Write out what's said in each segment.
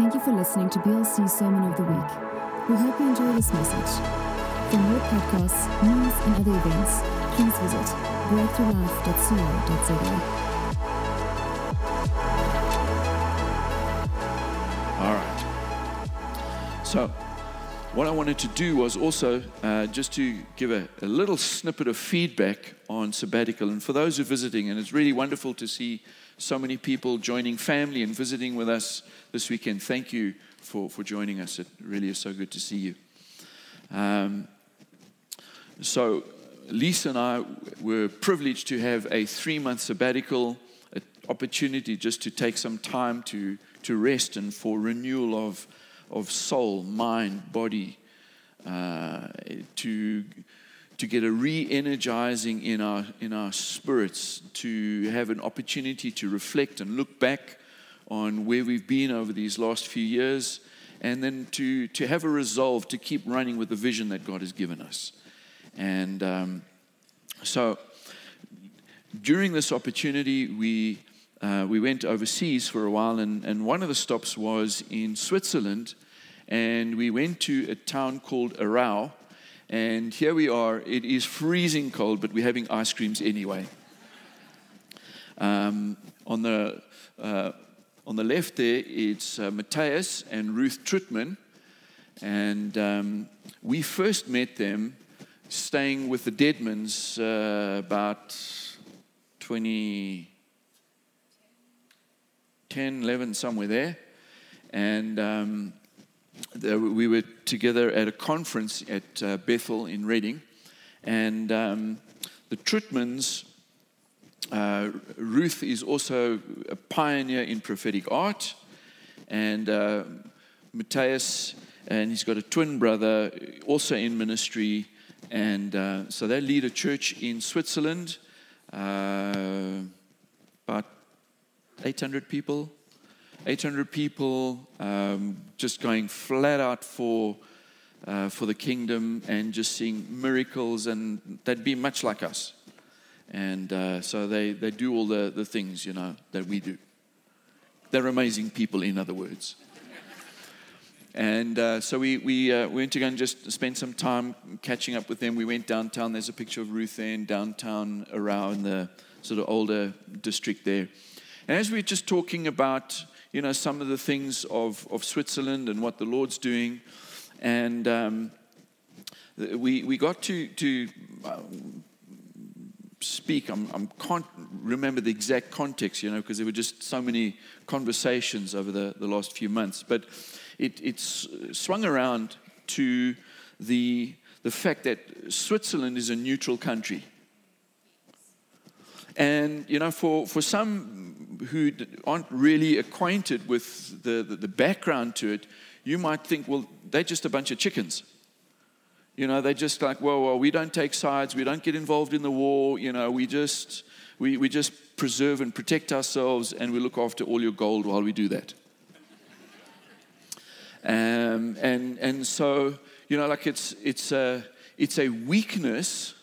Thank you for listening to BLC's Sermon of the Week. We hope you enjoy this message. For more podcasts, news, and other events, please visit breakthroughlife.co.za. All right. So, what I wanted to do was also uh, just to give a, a little snippet of feedback on sabbatical. And for those who are visiting, and it's really wonderful to see so many people joining family and visiting with us this weekend. Thank you for, for joining us. It really is so good to see you. Um, so, Lisa and I were privileged to have a three month sabbatical, opportunity just to take some time to, to rest and for renewal of, of soul, mind, body, uh, to to get a re-energizing in our in our spirits, to have an opportunity to reflect and look back on where we've been over these last few years, and then to to have a resolve to keep running with the vision that God has given us. And um, so, during this opportunity, we uh, we went overseas for a while, and, and one of the stops was in Switzerland, and we went to a town called Aarau and here we are. It is freezing cold, but we're having ice creams anyway. Um, on the uh, on the left there, it's uh, Matthias and Ruth Trutman, and um, we first met them staying with the Deadmans uh, about 20, 10, 11, somewhere there, and um, we were together at a conference at uh, Bethel in Reading, and um, the Trutmans. Uh, Ruth is also a pioneer in prophetic art, and uh, Matthias, and he's got a twin brother also in ministry, and uh, so they lead a church in Switzerland, uh, about 800 people, 800 people um, just going flat out for, uh, for the kingdom and just seeing miracles, and they'd be much like us. And uh, so they, they do all the, the things, you know, that we do. They're amazing people, in other words. And uh, so we, we uh, went to go and just spend some time catching up with them. We went downtown. There's a picture of Ruth there in downtown around the sort of older district there. And as we we're just talking about you know, some of the things of, of Switzerland and what the Lord's doing. And um, we, we got to, to uh, speak. I'm, I can't remember the exact context, you know, because there were just so many conversations over the, the last few months. But it, it's swung around to the, the fact that Switzerland is a neutral country. And, you know, for, for some who aren't really acquainted with the, the, the background to it, you might think, well, they're just a bunch of chickens. You know, they're just like, well, well, we don't take sides, we don't get involved in the war, you know, we just, we, we just preserve and protect ourselves and we look after all your gold while we do that. Um, and, and so, you know, like it's, it's, a, it's a weakness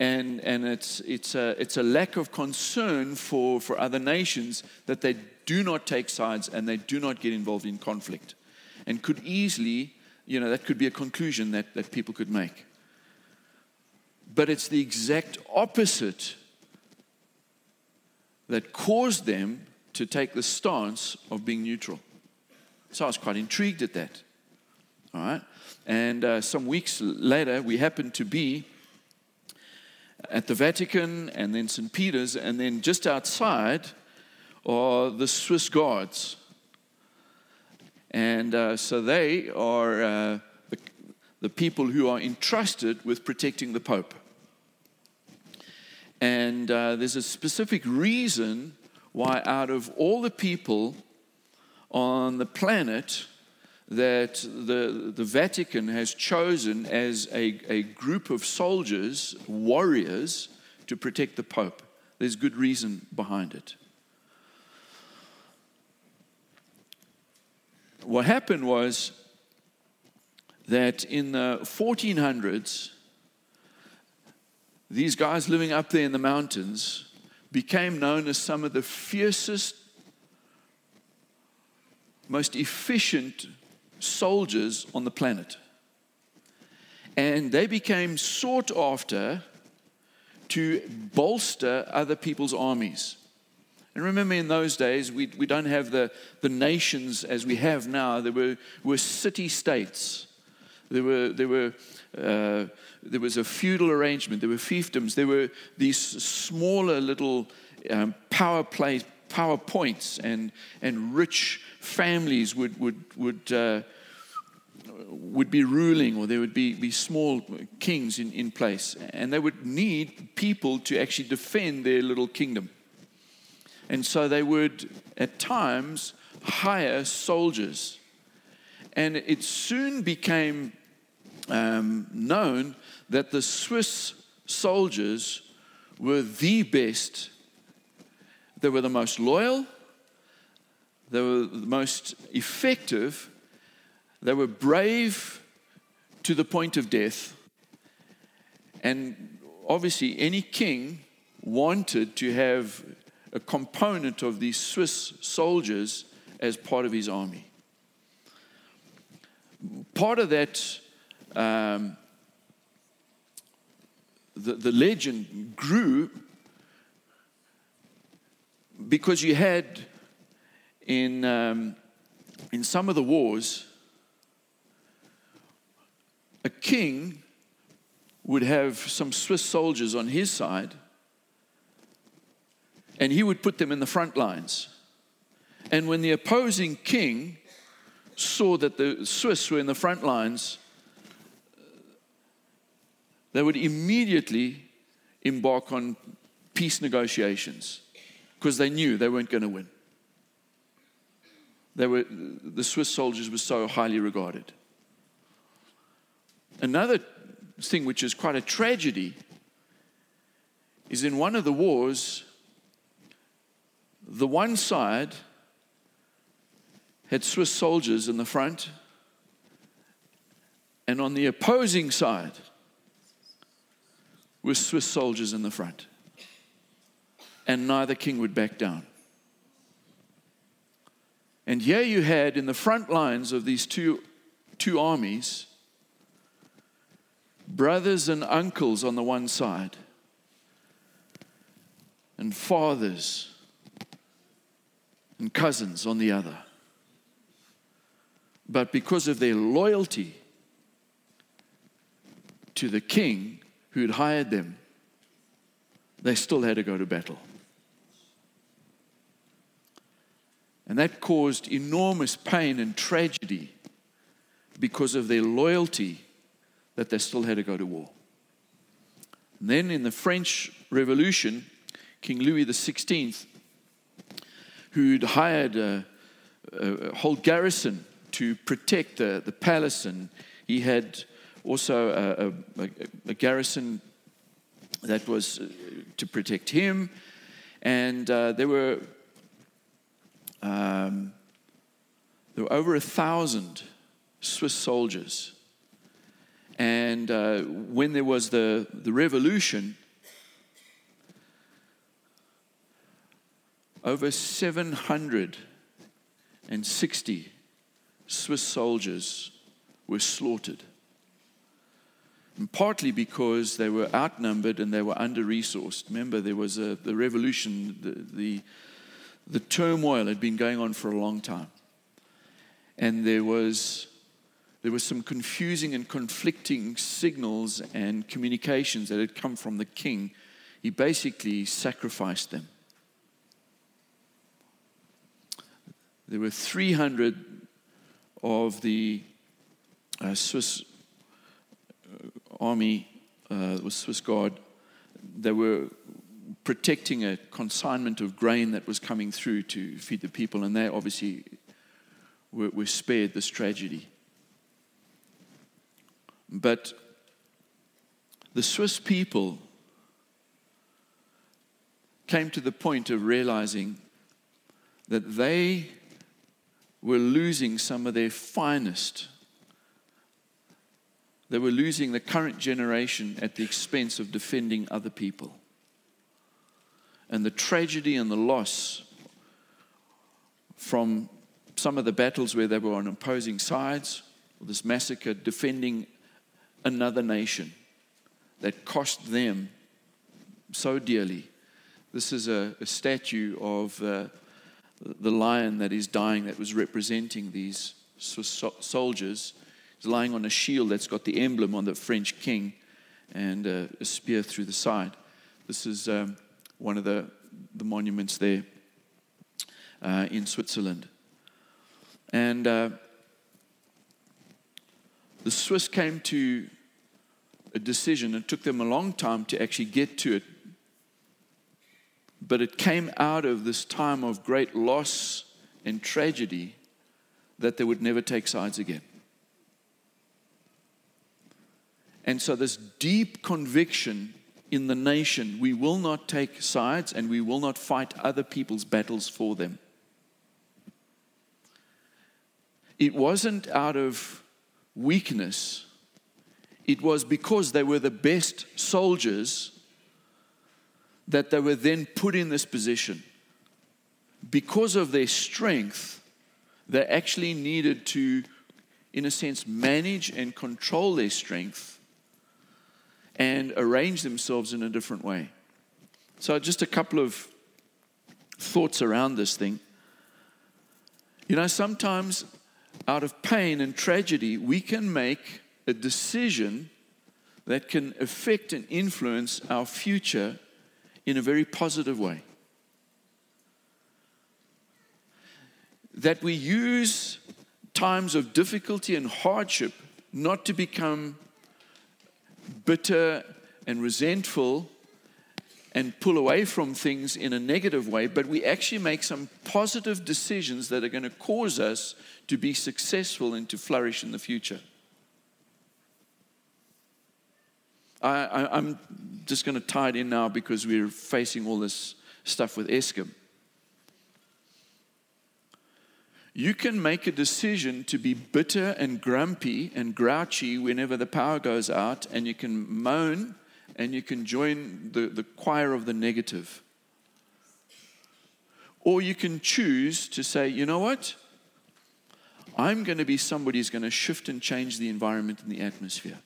and, and it's, it's, a, it's a lack of concern for, for other nations that they do not take sides and they do not get involved in conflict. And could easily, you know, that could be a conclusion that, that people could make. But it's the exact opposite that caused them to take the stance of being neutral. So I was quite intrigued at that. All right. And uh, some weeks later, we happened to be at the Vatican and then St. Peter's, and then just outside are the Swiss Guards. And uh, so they are uh, the, the people who are entrusted with protecting the Pope. And uh, there's a specific reason why, out of all the people on the planet, that the, the Vatican has chosen as a, a group of soldiers, warriors, to protect the Pope. There's good reason behind it. What happened was that in the 1400s, these guys living up there in the mountains became known as some of the fiercest most efficient soldiers on the planet. And they became sought after to bolster other people's armies. And remember, in those days, we, we don't have the, the nations as we have now. There were, were city states. There, were, there, were, uh, there was a feudal arrangement. There were fiefdoms. There were these smaller little um, power play, power points, and, and rich families would, would, would, uh, would be ruling, or there would be, be small kings in, in place. And they would need people to actually defend their little kingdom. And so they would, at times, hire soldiers. And it soon became um, known that the Swiss soldiers were the best. They were the most loyal, they were the most effective, they were brave to the point of death. And obviously, any king wanted to have a component of these Swiss soldiers as part of his army. Part of that, um, the, the legend grew because you had in, um, in some of the wars, a king would have some Swiss soldiers on his side, and he would put them in the front lines. And when the opposing king saw that the Swiss were in the front lines, they would immediately embark on peace negotiations because they knew they weren't going to win. They were, the Swiss soldiers were so highly regarded. Another thing which is quite a tragedy is in one of the wars, the one side had Swiss soldiers in the front, and on the opposing side were Swiss soldiers in the front. And neither king would back down. And here you had in the front lines of these two, two armies brothers and uncles on the one side, and fathers and cousins on the other. But because of their loyalty to the king who had hired them, they still had to go to battle. And that caused enormous pain and tragedy because of their loyalty that they still had to go to war. And then in the French Revolution, King Louis XVI, who'd hired a, a whole garrison to protect the, the palace, and he had also a, a, a garrison that was uh, to protect him. And uh, there were um, there were over a thousand Swiss soldiers. And uh, when there was the, the revolution, over 760 Swiss soldiers were slaughtered. And partly because they were outnumbered and they were under resourced. Remember, there was a, the revolution, the, the the turmoil had been going on for a long time. And there was, there was some confusing and conflicting signals and communications that had come from the king. He basically sacrificed them. There were 300 of the uh, Swiss uh, army, uh, Swiss Guard, they were protecting a consignment of grain that was coming through to feed the people, and they obviously were, were spared this tragedy. But the Swiss people came to the point of realizing that they were losing some of their finest. They were losing the current generation at the expense of defending other people and the tragedy and the loss from some of the battles where they were on opposing sides, this massacre defending another nation that cost them so dearly. This is a, a statue of uh, the lion that is dying that was representing these soldiers. He's lying on a shield that's got the emblem on the French king and uh, a spear through the side. This is um, one of the, the monuments there uh, in Switzerland. And uh, the Swiss came to a decision. It took them a long time to actually get to it. But it came out of this time of great loss and tragedy that they would never take sides again. And so, this deep conviction in the nation we will not take sides and we will not fight other people's battles for them. It wasn't out of weakness, it was because they were the best soldiers that they were then put in this position. Because of their strength, they actually needed to, in a sense, manage and control their strength and arrange themselves in a different way. So, just a couple of thoughts around this thing. You know, sometimes out of pain and tragedy, we can make a decision that can affect and influence our future in a very positive way. That we use times of difficulty and hardship not to become bitter and resentful and pull away from things in a negative way, but we actually make some positive decisions that are going to cause us to be successful and to flourish in the future. I, am just going to tie it in now because we're facing all this stuff with Eskom. You can make a decision to be bitter and grumpy and grouchy whenever the power goes out, and you can moan and you can join the, the choir of the negative. Or you can choose to say, you know what? I'm going to be somebody who's going to shift and change the environment and the atmosphere.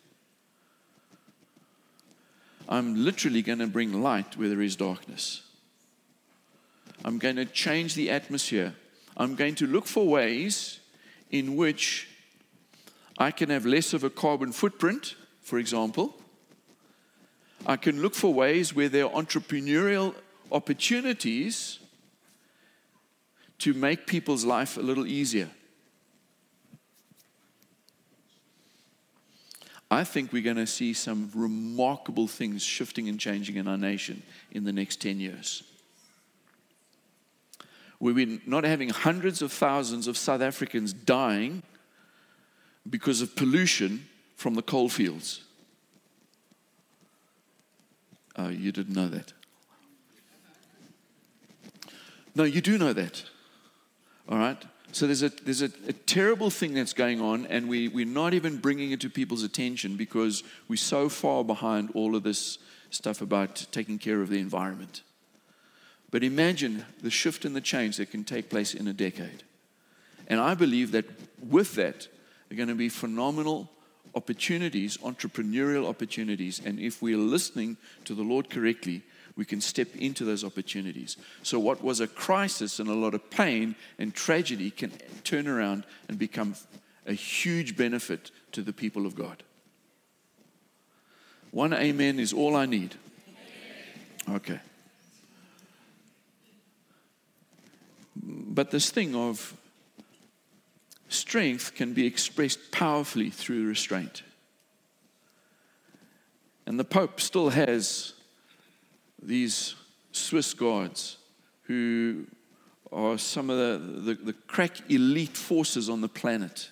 I'm literally going to bring light where there is darkness. I'm going to change the atmosphere. I'm going to look for ways in which I can have less of a carbon footprint, for example. I can look for ways where there are entrepreneurial opportunities to make people's life a little easier. I think we're going to see some remarkable things shifting and changing in our nation in the next 10 years. We're not having hundreds of thousands of South Africans dying because of pollution from the coal fields. Oh, you didn't know that. No, you do know that. All right? So there's a, there's a, a, terrible thing that's going on, and we, we're not even bringing it to people's attention because we're so far behind all of this stuff about taking care of the environment. But imagine the shift and the change that can take place in a decade. And I believe that with that, there are going to be phenomenal opportunities, entrepreneurial opportunities. And if we're listening to the Lord correctly, we can step into those opportunities. So, what was a crisis and a lot of pain and tragedy can turn around and become a huge benefit to the people of God. One amen is all I need. Okay. But this thing of strength can be expressed powerfully through restraint. And the Pope still has these Swiss guards who are some of the, the, the crack elite forces on the planet.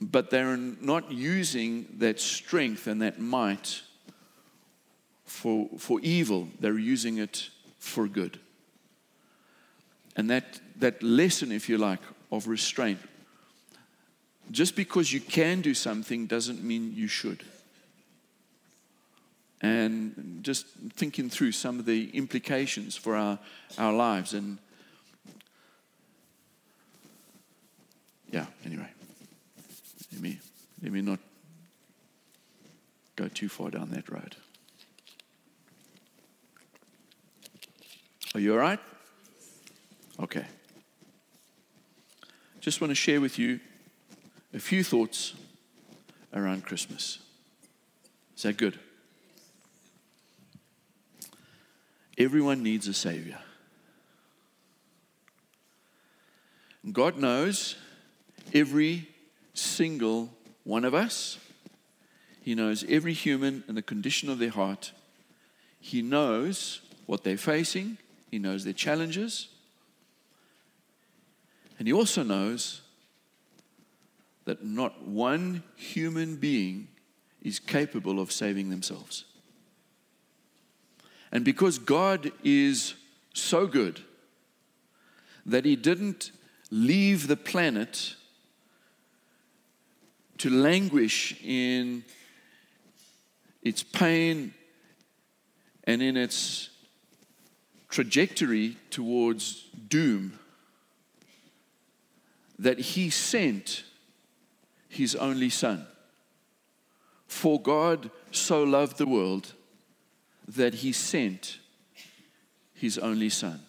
But they're not using that strength and that might for, for evil, they're using it for good. And that, that lesson, if you like, of restraint. Just because you can do something doesn't mean you should. And just thinking through some of the implications for our, our lives. And yeah, anyway, let me, let me not go too far down that road. Are you all right? Okay. Just want to share with you a few thoughts around Christmas. Is that good? Everyone needs a Savior. God knows every single one of us. He knows every human and the condition of their heart. He knows what they're facing. He knows their challenges. And He also knows that not one human being is capable of saving themselves. And because God is so good that He didn't leave the planet to languish in its pain and in its trajectory towards doom, that He sent His only Son. For God so loved the world that He sent His only Son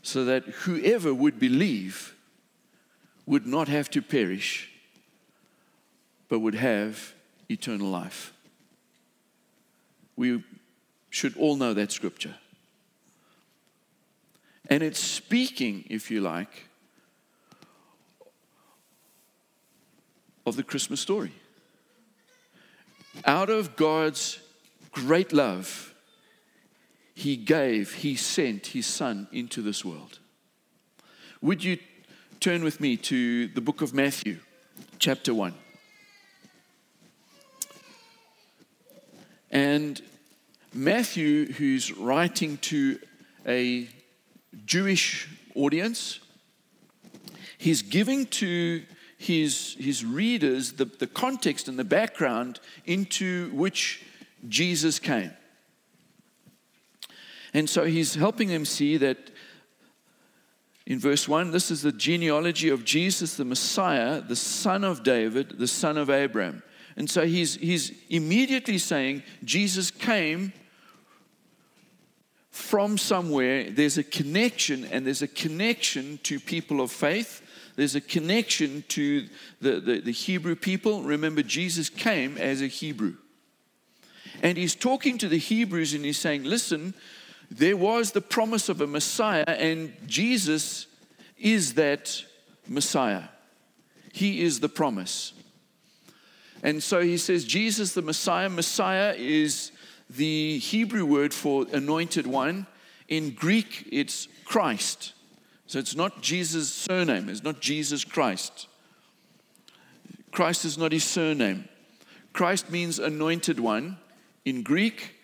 so that whoever would believe would not have to perish, but would have eternal life. We should all know that scripture. And it's speaking, if you like, of the Christmas story. Out of God's great love, he gave, He sent His Son into this world. Would you turn with me to the book of Matthew, chapter 1? And Matthew, who's writing to a Jewish audience, he's giving to his, his readers the, the context and the background into which Jesus came. And so he's helping them see that in verse 1, this is the genealogy of Jesus, the Messiah, the son of David, the son of Abraham. And so he's, he's immediately saying Jesus came from somewhere. There's a connection, and there's a connection to people of faith. There's a connection to the, the, the Hebrew people. Remember, Jesus came as a Hebrew. And he's talking to the Hebrews and he's saying, Listen, there was the promise of a Messiah, and Jesus is that Messiah. He is the promise. And so he says, Jesus the Messiah. Messiah is the Hebrew word for anointed one. In Greek, it's Christ. So it's not Jesus' surname, it's not Jesus Christ. Christ is not his surname. Christ means anointed one. In Greek,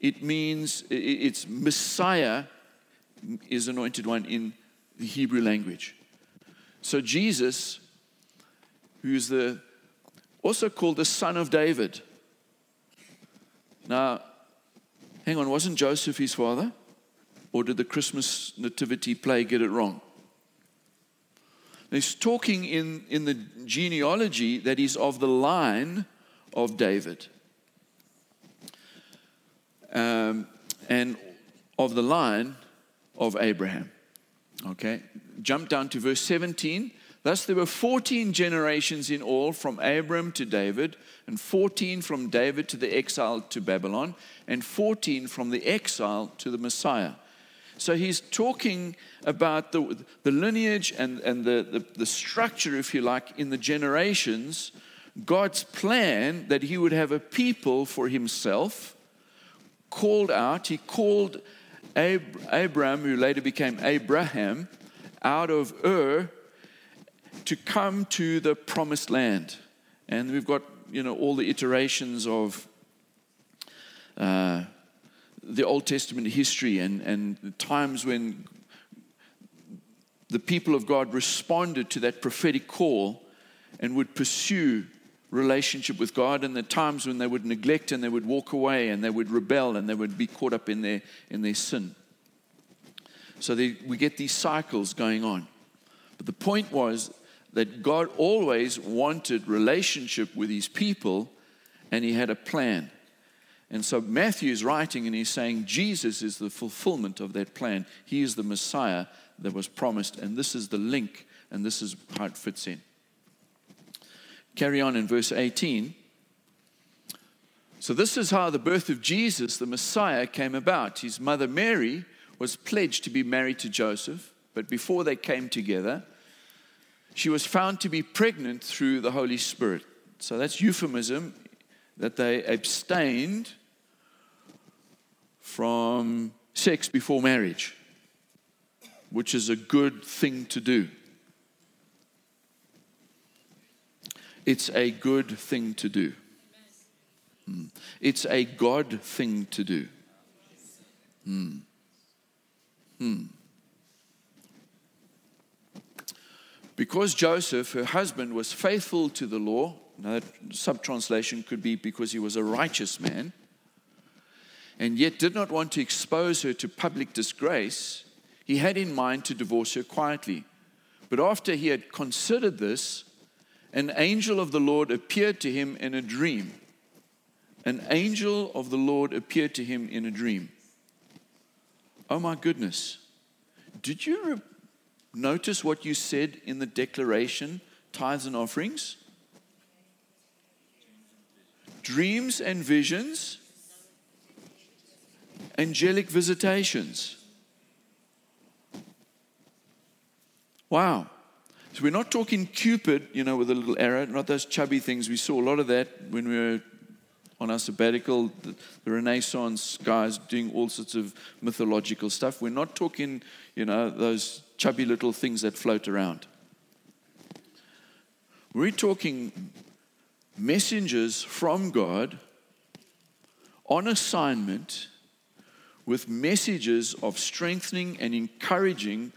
it means it's Messiah is anointed one in the Hebrew language. So Jesus, who is the also called the son of David. Now, hang on, wasn't Joseph his father? Or did the Christmas nativity play get it wrong? He's talking in, in the genealogy that he's of the line of David um, and of the line of Abraham. Okay, jump down to verse 17. Thus, there were 14 generations in all from Abram to David, and 14 from David to the exile to Babylon, and 14 from the exile to the Messiah. So he's talking about the, the lineage and, and the, the, the structure, if you like, in the generations, God's plan that he would have a people for himself called out, he called Ab- Abram, who later became Abraham, out of Ur to come to the promised land. And we've got, you know, all the iterations of uh, the Old Testament history and, and the times when the people of God responded to that prophetic call and would pursue relationship with God and the times when they would neglect and they would walk away and they would rebel and they would be caught up in their, in their sin. So they, we get these cycles going on. But the point was that God always wanted relationship with his people and he had a plan. And so Matthew is writing and he's saying Jesus is the fulfillment of that plan. He is the Messiah that was promised, and this is the link, and this is how it fits in. Carry on in verse 18. So, this is how the birth of Jesus, the Messiah, came about. His mother Mary was pledged to be married to Joseph, but before they came together, she was found to be pregnant through the Holy Spirit. So, that's euphemism that they abstained from sex before marriage, which is a good thing to do. It's a good thing to do. Hmm. It's a God thing to do. Hmm. Hmm. Because Joseph, her husband, was faithful to the law, now that sub translation could be because he was a righteous man, and yet did not want to expose her to public disgrace, he had in mind to divorce her quietly. But after he had considered this, an angel of the Lord appeared to him in a dream. An angel of the Lord appeared to him in a dream. Oh my goodness. Did you notice what you said in the declaration, tithes and offerings? Dreams and visions, angelic visitations. Wow. So we're not talking Cupid, you know, with a little arrow, not those chubby things. We saw a lot of that when we were on our sabbatical, the, the Renaissance guys doing all sorts of mythological stuff. We're not talking, you know, those chubby little things that float around. We're talking messengers from God on assignment with messages of strengthening and encouraging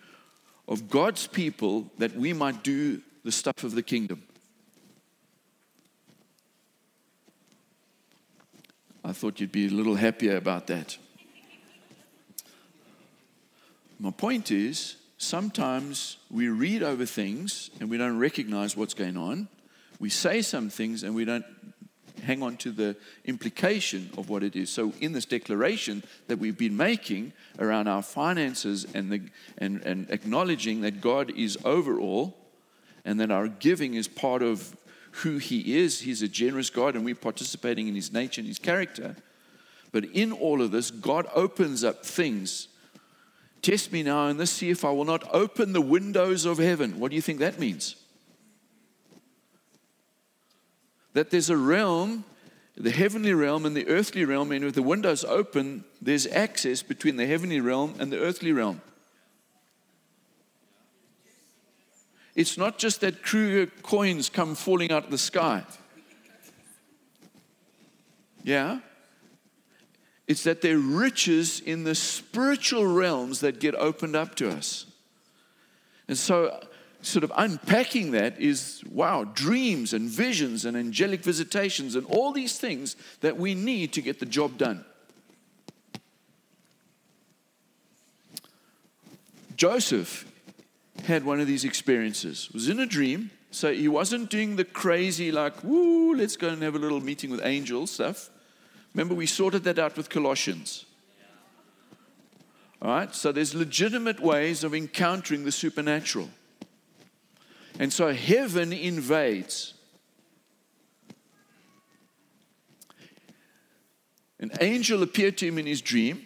of God's people that we might do the stuff of the kingdom. I thought you'd be a little happier about that. My point is, sometimes we read over things and we don't recognize what's going on. We say some things and we don't hang on to the implication of what it is. So, in this declaration that we've been making around our finances and, the, and, and acknowledging that God is over all and that our giving is part of who He is, He's a generous God and we're participating in His nature and His character. But in all of this, God opens up things. Test me now in this, see if I will not open the windows of heaven. What do you think that means? that there's a realm, the heavenly realm and the earthly realm, and with the windows open, there's access between the heavenly realm and the earthly realm. It's not just that Kruger coins come falling out of the sky. Yeah? It's that there are riches in the spiritual realms that get opened up to us. And so sort of unpacking that is wow, dreams and visions and angelic visitations and all these things that we need to get the job done. Joseph had one of these experiences. Was in a dream, so he wasn't doing the crazy like, "Woo, let's go and have a little meeting with angels" stuff. Remember we sorted that out with Colossians. All right? So there's legitimate ways of encountering the supernatural. And so heaven invades. An angel appeared to him in his dream,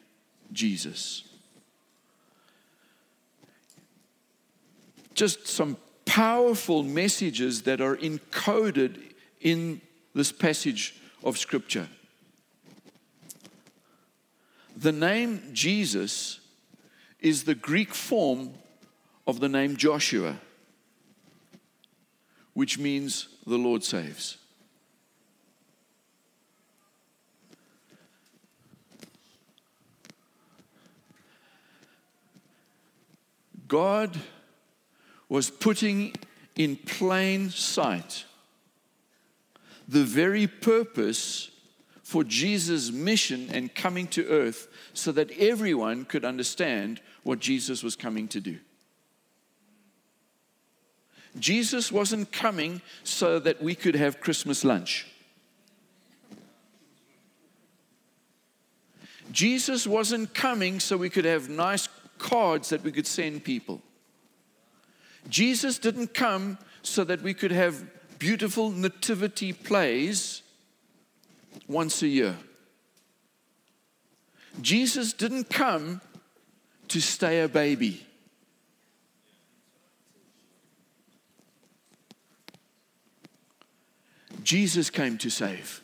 Jesus. Just some powerful messages that are encoded in this passage of Scripture. The name Jesus is the Greek form of the name Joshua, which means the Lord saves. God was putting in plain sight the very purpose for Jesus' mission and coming to earth so that everyone could understand what Jesus was coming to do. Jesus wasn't coming so that we could have Christmas lunch. Jesus wasn't coming so we could have nice cards that we could send people. Jesus didn't come so that we could have beautiful nativity plays once a year. Jesus didn't come to stay a baby. Jesus came to save.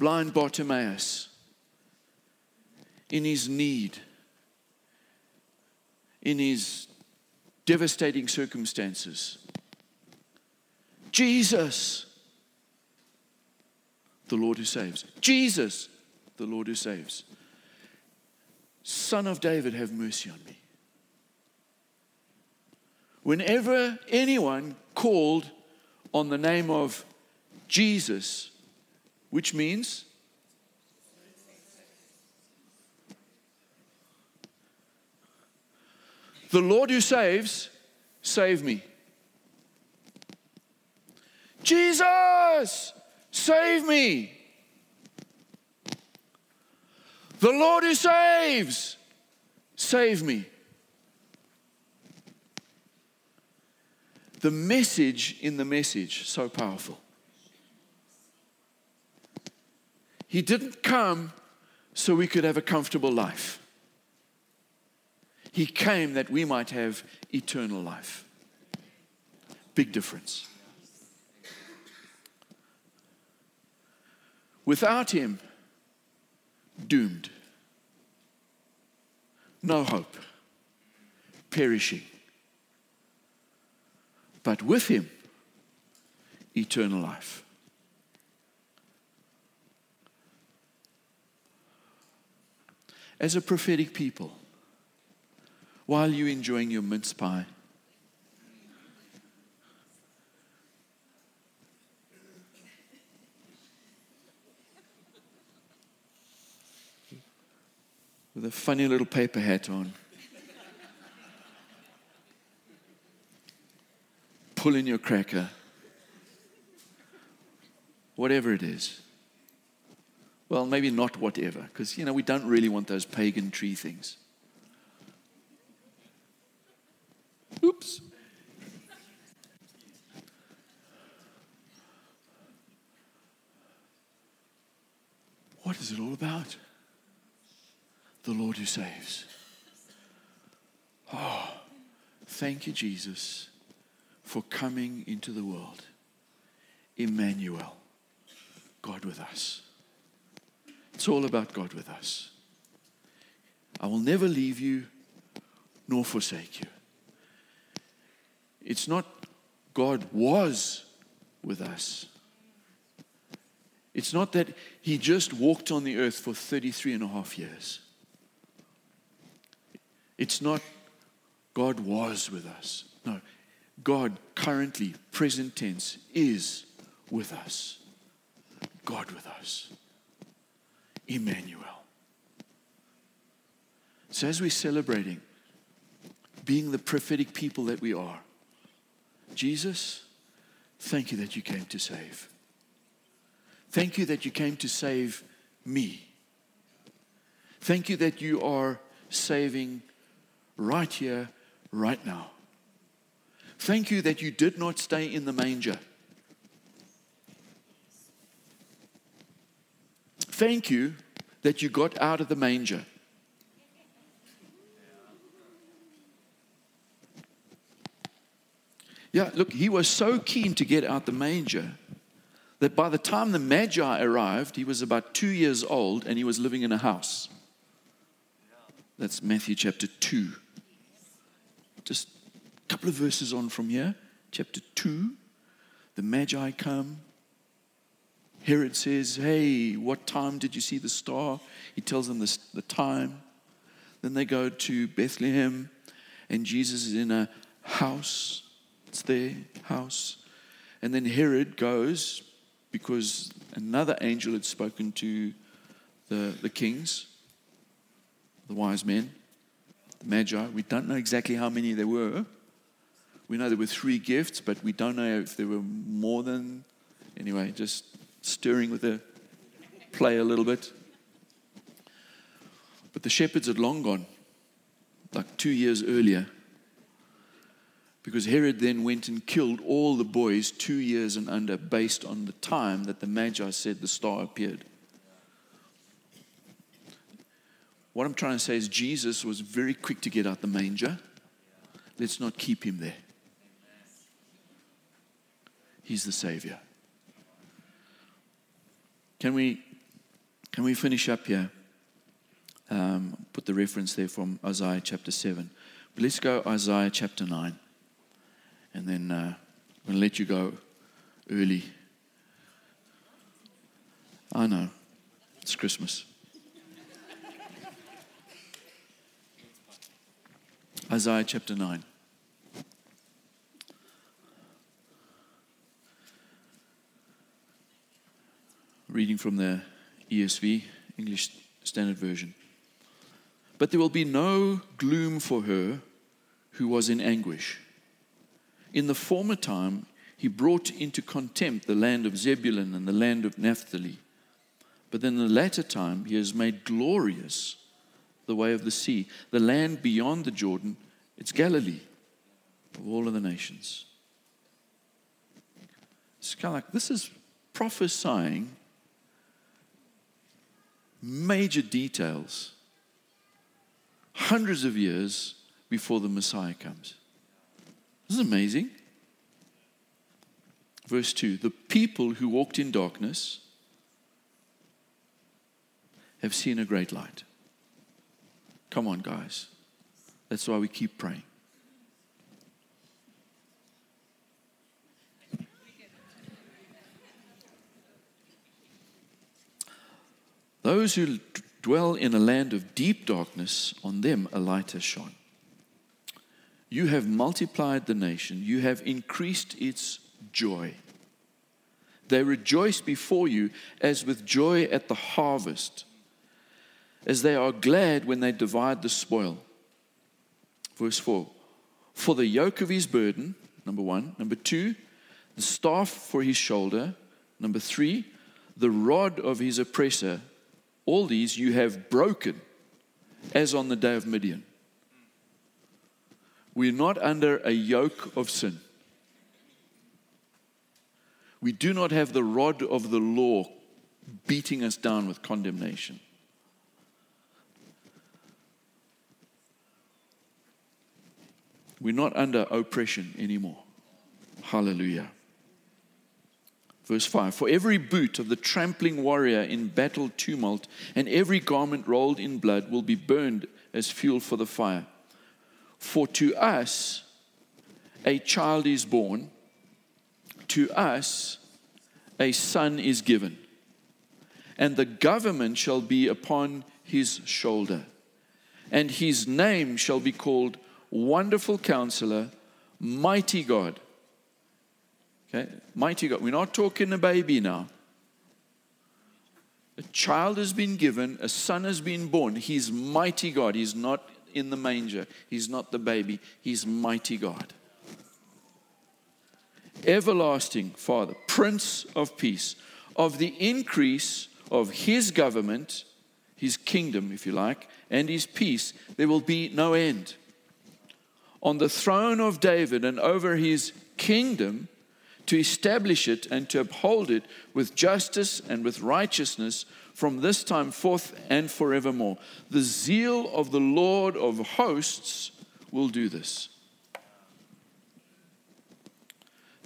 Blind Bartimaeus, in his need, in his devastating circumstances, Jesus, the Lord who saves. Jesus, the Lord who saves. Son of David, have mercy on me. Whenever anyone called on the name of Jesus, which means the Lord who saves, save me. Jesus, save me. The Lord who saves, save me. The message in the message, so powerful. He didn't come so we could have a comfortable life. He came that we might have eternal life. Big difference. Without him, doomed. No hope, perishing. But with him, eternal life. As a prophetic people, while you're enjoying your mince pie, with a funny little paper hat on. Pulling your cracker. Whatever it is. Well, maybe not whatever, because, you know, we don't really want those pagan tree things. Oops. What is it all about? the Lord who saves. Oh, thank you, Jesus, for coming into the world. Emmanuel, God with us. It's all about God with us. I will never leave you nor forsake you. It's not God was with us. It's not that he just walked on the earth for 33 and a half years. It's not God was with us. No, God currently, present tense, is with us. God with us. Emmanuel. So as we're celebrating being the prophetic people that we are, Jesus, thank you that you came to save. Thank you that you came to save me. Thank you that you are saving right here, right now. Thank you that you did not stay in the manger. Thank you that you got out of the manger. Yeah, look, he was so keen to get out the manger that by the time the Magi arrived, he was about two years old and he was living in a house. That's Matthew chapter 2. Just a couple of verses on from here, chapter 2. The Magi come. Herod says, Hey, what time did you see the star? He tells them the, the time. Then they go to Bethlehem, and Jesus is in a house it's their house. And then Herod goes because another angel had spoken to the, the kings, the wise men, the magi. We don't know exactly how many there were. We know there were three gifts, but we don't know if there were more than. Anyway, just stirring with the play a little bit. But the shepherds had long gone, like two years earlier. Because Herod then went and killed all the boys two years and under based on the time that the Magi said the star appeared. What I'm trying to say is Jesus was very quick to get out the manger. Let's not keep him there. He's the Savior. Can we, can we finish up here? Um, put the reference there from Isaiah chapter 7. But let's go Isaiah chapter 9 and then uh, I'm going to let you go early. I know, it's Christmas. Isaiah chapter 9. Reading from the ESV, English Standard Version. But there will be no gloom for her who was in anguish in the former time, he brought into contempt the land of Zebulun and the land of Naphtali. But in the latter time, he has made glorious the way of the sea, the land beyond the Jordan. It's Galilee of all of the nations. It's kind of like this is prophesying major details hundreds of years before the Messiah comes. This is amazing. Verse 2 The people who walked in darkness have seen a great light. Come on, guys. That's why we keep praying. Those who dwell in a land of deep darkness, on them a light has shone. You have multiplied the nation, you have increased its joy. They rejoice before you as with joy at the harvest, as they are glad when they divide the spoil. Verse 4 For the yoke of his burden, number one. Number two, the staff for his shoulder. Number three, the rod of his oppressor. All these you have broken, as on the day of Midian. We're not under a yoke of sin. We do not have the rod of the law beating us down with condemnation. We're not under oppression anymore. Hallelujah. Verse 5 For every boot of the trampling warrior in battle tumult and every garment rolled in blood will be burned as fuel for the fire. For to us a child is born, to us a son is given, and the government shall be upon his shoulder, and his name shall be called Wonderful Counselor, Mighty God. Okay, mighty God. We're not talking a baby now. A child has been given, a son has been born. He's mighty God. He's not in the manger. He's not the baby, He's mighty God. Everlasting Father, Prince of Peace, of the increase of His government, his kingdom, if you like, and his peace, there will be no end. On the throne of David and over his kingdom, to establish it and to uphold it with justice and with righteousness from this time forth and forevermore. The zeal of the Lord of hosts will do this.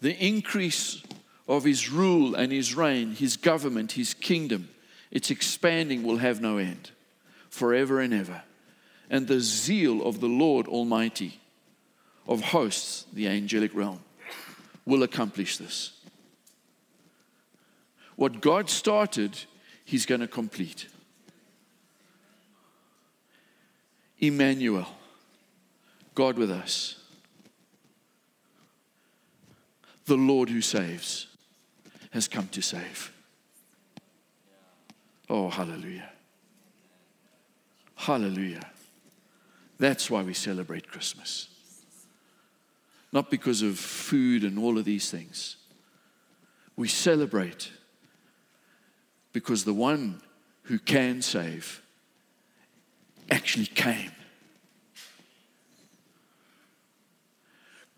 The increase of his rule and his reign, his government, his kingdom, its expanding will have no end, forever and ever. And the zeal of the Lord Almighty of hosts, the angelic realm, will accomplish this. What God started, He's going to complete. Emmanuel, God with us, the Lord who saves, has come to save. Oh, hallelujah. Hallelujah. That's why we celebrate Christmas not because of food and all of these things. We celebrate because the one who can save actually came.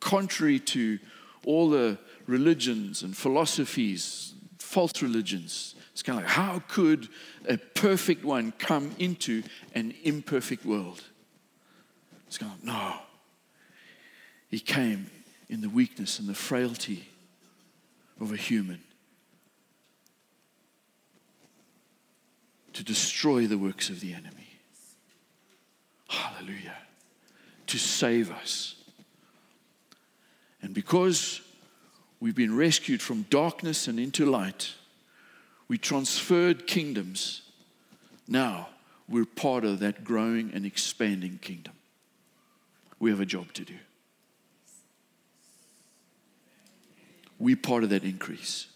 Contrary to all the religions and philosophies, false religions, it's kind of like, how could a perfect one come into an imperfect world? It's kind of, no. He came in the weakness and the frailty of a human to destroy the works of the enemy. Hallelujah. To save us. And because we've been rescued from darkness and into light, we transferred kingdoms. Now we're part of that growing and expanding kingdom. We have a job to do. We part of that increase.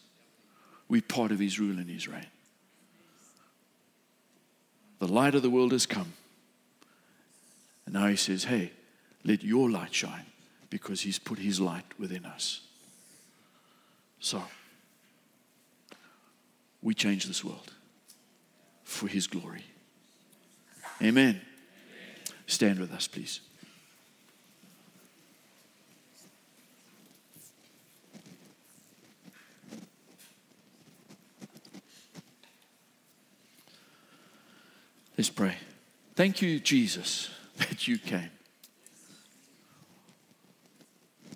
We part of his rule and his reign. The light of the world has come. And now he says, Hey, let your light shine because he's put his light within us. So, we change this world for his glory. Amen. Stand with us, please. Let's pray. Thank you, Jesus, that you came.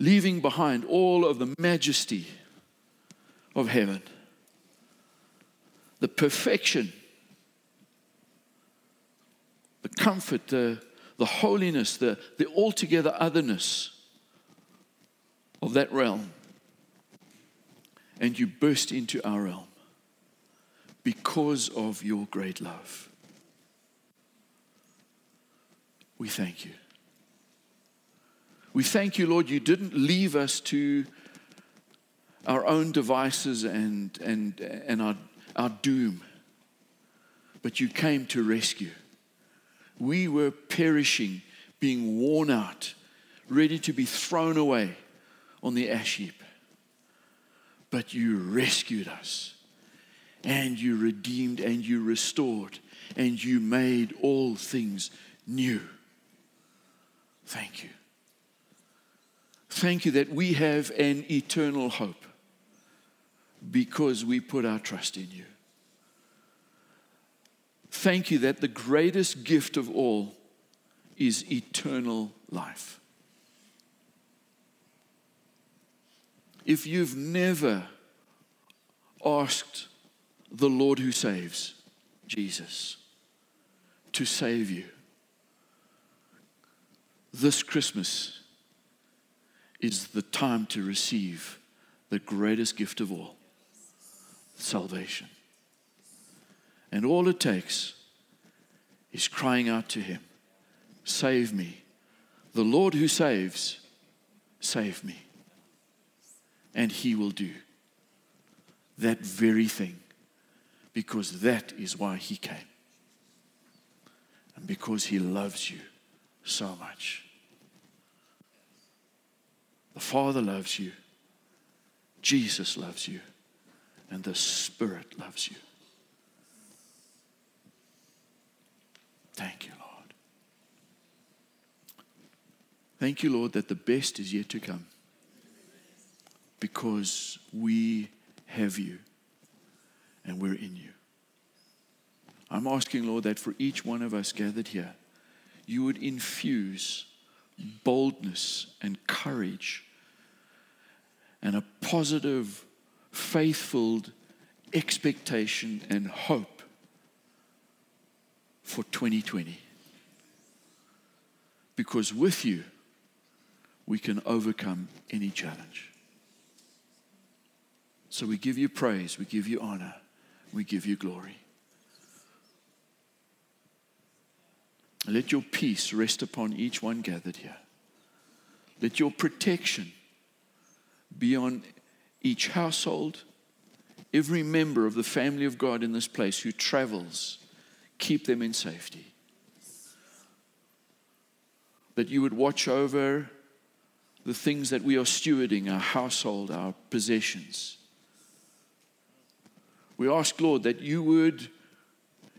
Leaving behind all of the majesty of heaven, the perfection, the comfort, the, the holiness, the, the altogether otherness of that realm. And you burst into our realm because of your great love. We thank you. We thank you, Lord, you didn't leave us to our own devices and, and, and our, our doom, but you came to rescue. We were perishing, being worn out, ready to be thrown away on the ash heap. But you rescued us, and you redeemed, and you restored, and you made all things new. Thank you. Thank you that we have an eternal hope because we put our trust in you. Thank you that the greatest gift of all is eternal life. If you've never asked the Lord who saves, Jesus, to save you, this Christmas is the time to receive the greatest gift of all salvation. And all it takes is crying out to Him, Save me. The Lord who saves, save me. And He will do that very thing because that is why He came. And because He loves you so much. The Father loves you, Jesus loves you, and the Spirit loves you. Thank you, Lord. Thank you, Lord, that the best is yet to come because we have you and we're in you. I'm asking, Lord, that for each one of us gathered here, you would infuse boldness and courage and a positive, faithful expectation and hope for 2020. Because with you, we can overcome any challenge. So we give you praise, we give you honor, we give you glory. Let your peace rest upon each one gathered here. Let your protection be on each household, every member of the family of God in this place who travels. Keep them in safety. That you would watch over the things that we are stewarding, our household, our possessions. We ask, Lord, that you would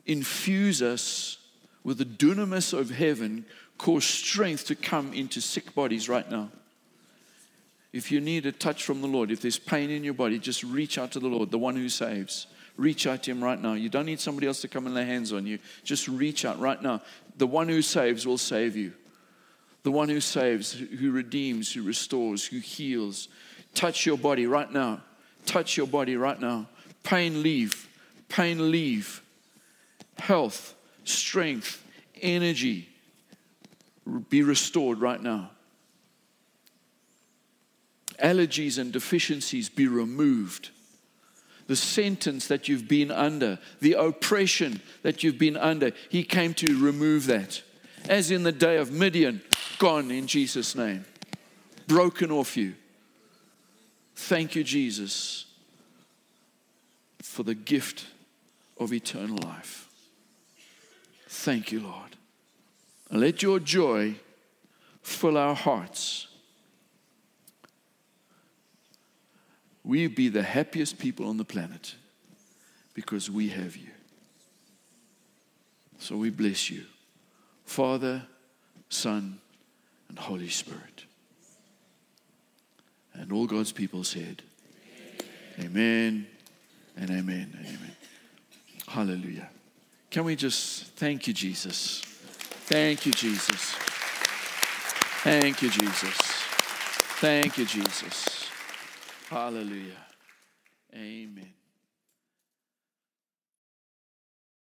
infuse us with the dunamis of heaven, cause strength to come into sick bodies right now. If you need a touch from the Lord, if there's pain in your body, just reach out to the Lord, the one who saves. Reach out to Him right now. You don't need somebody else to come and lay hands on you. Just reach out right now. The one who saves will save you. The one who saves, who redeems, who restores, who heals. Touch your body right now. Touch your body right now. Pain, leave. Pain, leave. Health, strength, energy be restored right now. Allergies and deficiencies be removed. The sentence that you've been under, the oppression that you've been under, He came to remove that. As in the day of Midian, gone in Jesus' name, broken off you. Thank you, Jesus, for the gift of eternal life. Thank you, Lord. let your joy fill our hearts. We be the happiest people on the planet because we have you. So we bless you, Father, Son, and Holy Spirit. And all God's people said, Amen, amen and amen and amen. Hallelujah. Can we just thank you, Jesus? Thank you, Jesus. Thank you, Jesus. Thank you, Jesus. Hallelujah. Amen.